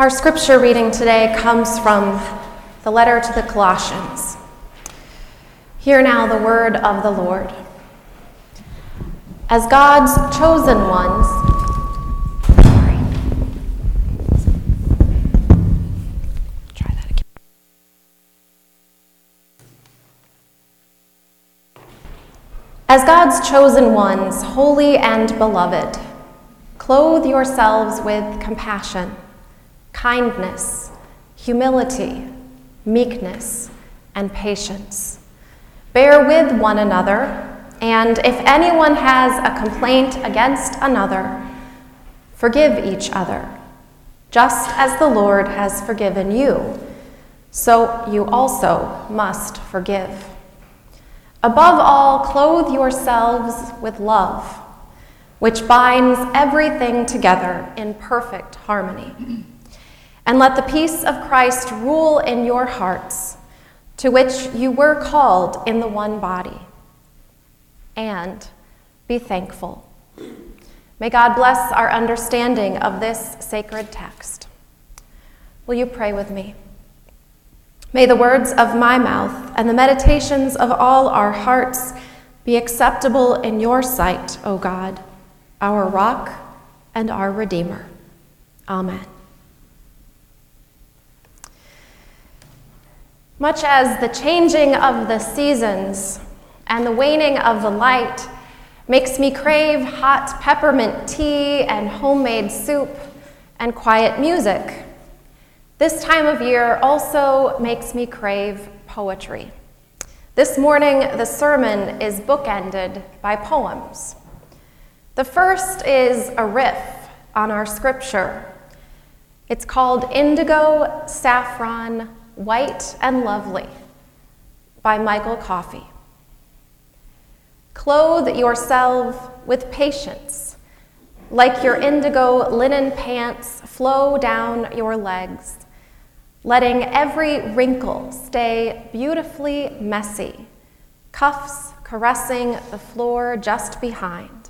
Our scripture reading today comes from the letter to the Colossians. Hear now the word of the Lord. As God's chosen ones, Try that again. As God's chosen ones, holy and beloved, clothe yourselves with compassion, kindness, humility, meekness, and patience. Bear with one another, and if anyone has a complaint against another, forgive each other, just as the Lord has forgiven you, so you also must forgive. Above all, clothe yourselves with love, which binds everything together in perfect harmony. And let the peace of Christ rule in your hearts, to which you were called in the one body. And be thankful. May God bless our understanding of this sacred text. Will you pray with me? May the words of my mouth and the meditations of all our hearts be acceptable in your sight, O God, our rock and our Redeemer. Amen. Much as the changing of the seasons and the waning of the light makes me crave hot peppermint tea and homemade soup and quiet music, this time of year also makes me crave poetry. This morning, the sermon is bookended by poems. The first is a riff on our scripture. It's called Indigo, Saffron, White and Lovely by Michael Coffey. Clothe yourself with patience, like your indigo linen pants flow down your legs, letting every wrinkle stay beautifully messy, cuffs caressing the floor just behind.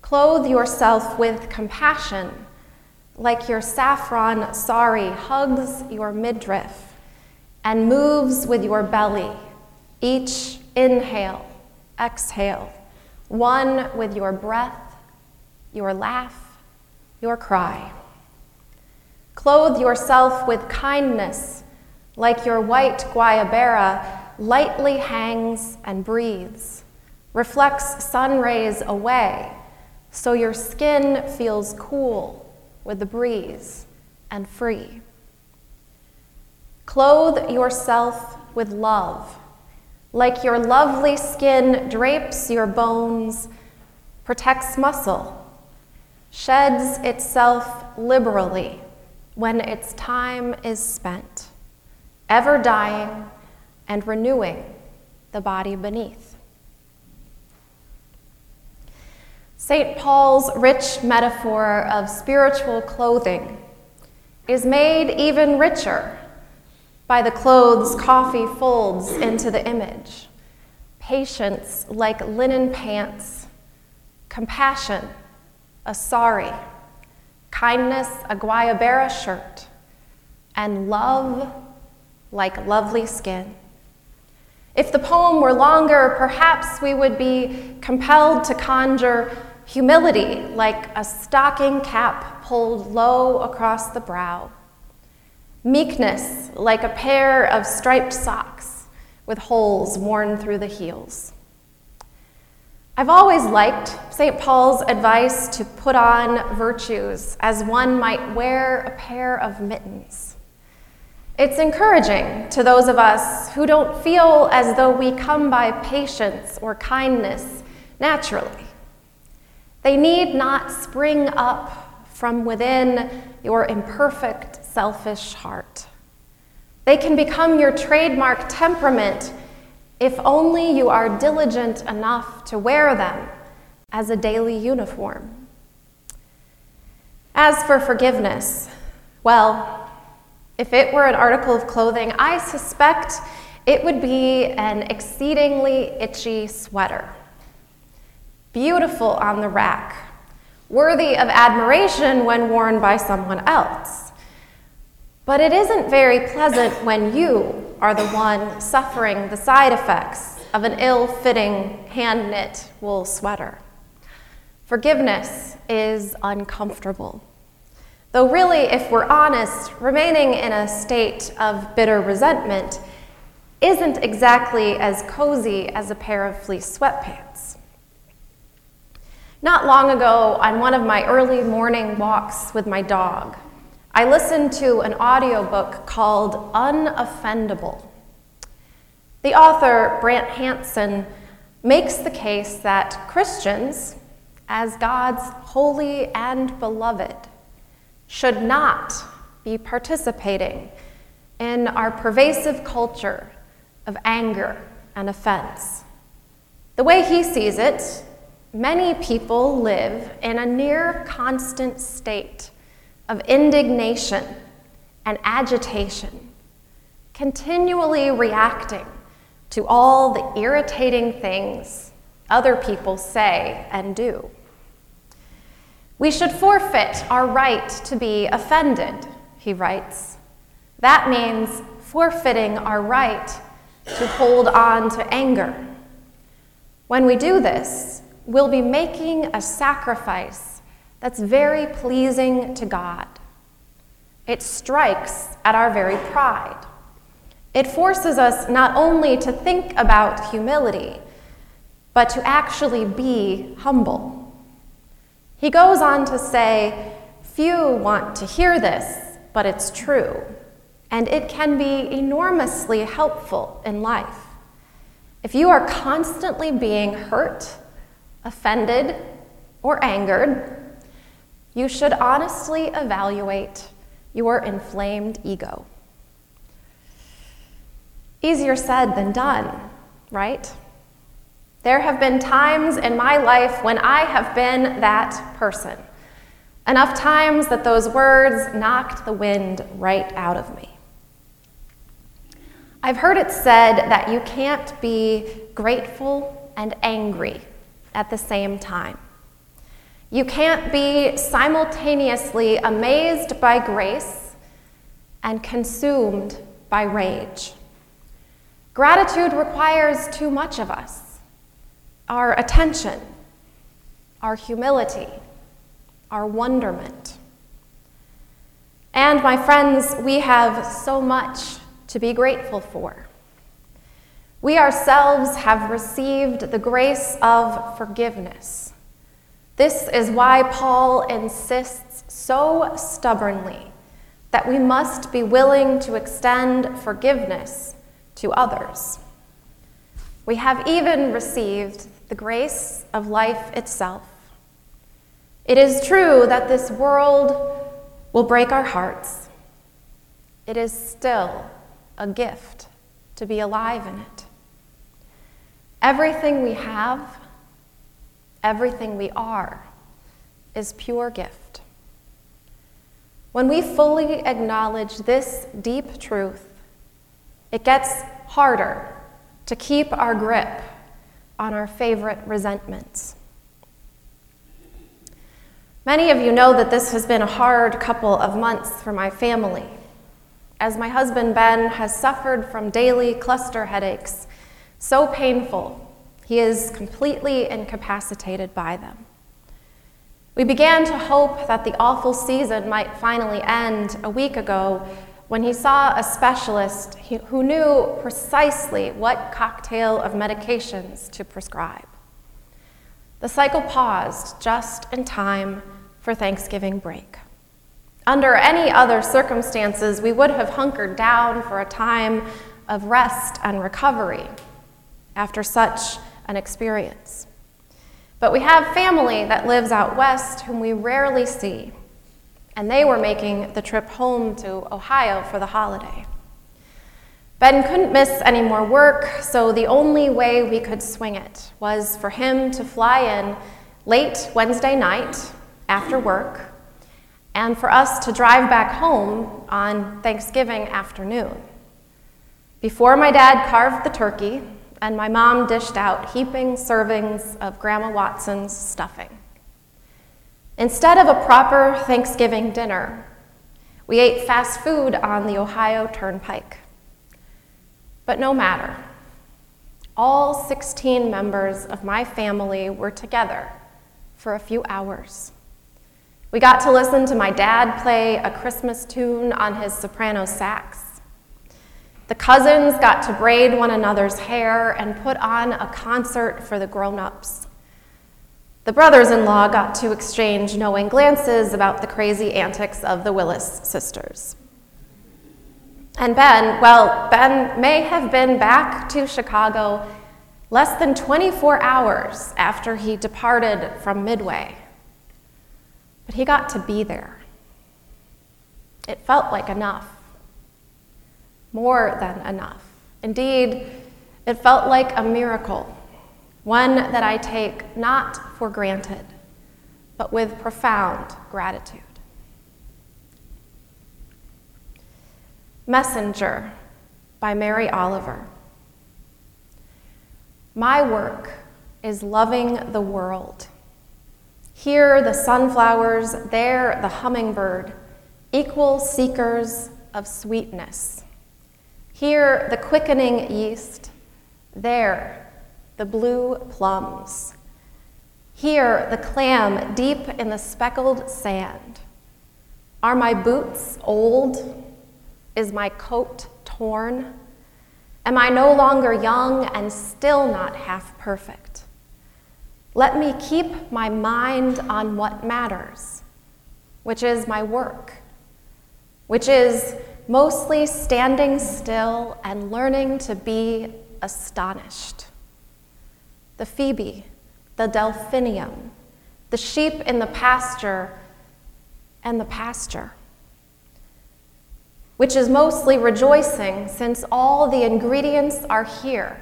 Clothe yourself with compassion like your saffron sari hugs your midriff and moves with your belly, each inhale, exhale, one with your breath, your laugh, your cry. Clothe yourself with kindness, like your white guayabera lightly hangs and breathes, reflects sun rays away, so your skin feels cool with the breeze and free. Clothe yourself with love, like your lovely skin drapes your bones, protects muscle, sheds itself liberally when its time is spent, ever dying and renewing the body beneath. St. Paul's rich metaphor of spiritual clothing is made even richer by the clothes Coffey folds into the image patience like linen pants, compassion, a sari, kindness, a guayabera shirt, and love like lovely skin. If the poem were longer, perhaps we would be compelled to conjure Humility, like a stocking cap pulled low across the brow. Meekness, like a pair of striped socks with holes worn through the heels. I've always liked St. Paul's advice to put on virtues as one might wear a pair of mittens. It's encouraging to those of us who don't feel as though we come by patience or kindness naturally. They need not spring up from within your imperfect, selfish heart. They can become your trademark temperament if only you are diligent enough to wear them as a daily uniform. As for forgiveness, well, if it were an article of clothing, I suspect it would be an exceedingly itchy sweater beautiful on the rack, worthy of admiration when worn by someone else. But it isn't very pleasant when you are the one suffering the side effects of an ill fitting hand knit wool sweater. Forgiveness is uncomfortable. Though, really, if we're honest, remaining in a state of bitter resentment isn't exactly as cozy as a pair of fleece sweatpants. Not long ago, on one of my early morning walks with my dog, I listened to an audiobook called Unoffendable. The author, Brant Hansen, makes the case that Christians, as God's holy and beloved, should not be participating in our pervasive culture of anger and offense. The way he sees it, many people live in a near constant state of indignation and agitation, continually reacting to all the irritating things other people say and do. We should forfeit our right to be offended, he writes. That means forfeiting our right to hold on to anger. When we do this, we'll be making a sacrifice that's very pleasing to God. It strikes at our very pride. It forces us not only to think about humility, but to actually be humble. He goes on to say, Few want to hear this, but it's true, and it can be enormously helpful in life. If you are constantly being hurt, offended, or angered, you should honestly evaluate your inflamed ego. Easier said than done, right? There have been times in my life when I have been that person. Enough times that those words knocked the wind right out of me. I've heard it said that you can't be grateful and angry at the same time. You can't be simultaneously amazed by grace and consumed by rage. Gratitude requires too much of us our attention, our humility, our wonderment. And my friends, we have so much to be grateful for. We ourselves have received the grace of forgiveness this is why Paul insists so stubbornly that we must be willing to extend forgiveness to others. We have even received the grace of life itself. It is true that this world will break our hearts. It is still a gift to be alive in it. Everything we have everything we are, is pure gift. When we fully acknowledge this deep truth, it gets harder to keep our grip on our favorite resentments. Many of you know that this has been a hard couple of months for my family, as my husband Ben has suffered from daily cluster headaches, so painful he is completely incapacitated by them. We began to hope that the awful season might finally end a week ago when he saw a specialist who knew precisely what cocktail of medications to prescribe. The cycle paused just in time for Thanksgiving break. Under any other circumstances, we would have hunkered down for a time of rest and recovery after such an experience. But we have family that lives out west whom we rarely see, and they were making the trip home to Ohio for the holiday. Ben couldn't miss any more work, so the only way we could swing it was for him to fly in late Wednesday night after work, and for us to drive back home on Thanksgiving afternoon. Before my dad carved the turkey, and my mom dished out heaping servings of Grandma Watson's stuffing. Instead of a proper Thanksgiving dinner, we ate fast food on the Ohio Turnpike. But no matter. All 16 members of my family were together for a few hours. We got to listen to my dad play a Christmas tune on his soprano sax. The cousins got to braid one another's hair and put on a concert for the grown ups. The brothers in law got to exchange knowing glances about the crazy antics of the Willis sisters. And Ben, well, Ben may have been back to Chicago less than 24 hours after he departed from Midway. But he got to be there. It felt like enough, more than enough. Indeed, it felt like a miracle one that I take not for granted, but with profound gratitude. Messenger by Mary Oliver. My work is loving the world. Here, the sunflowers, there, the hummingbird, equal seekers of sweetness. Here, the quickening yeast, there, the blue plums. Here, the clam deep in the speckled sand. Are my boots old? Is my coat torn? Am I no longer young and still not half perfect? Let me keep my mind on what matters, which is my work, which is mostly standing still and learning to be astonished. The phoebe, the delphinium, the sheep in the pasture, and the pasture, which is mostly rejoicing since all the ingredients are here,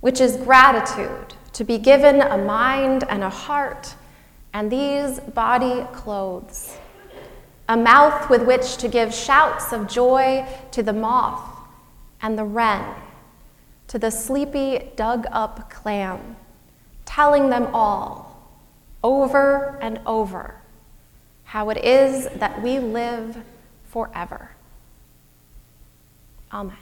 which is gratitude to be given a mind and a heart and these body clothes, a mouth with which to give shouts of joy to the moth and the wren to the sleepy, dug up clam, telling them all, over and over, how it is that we live forever. Amen.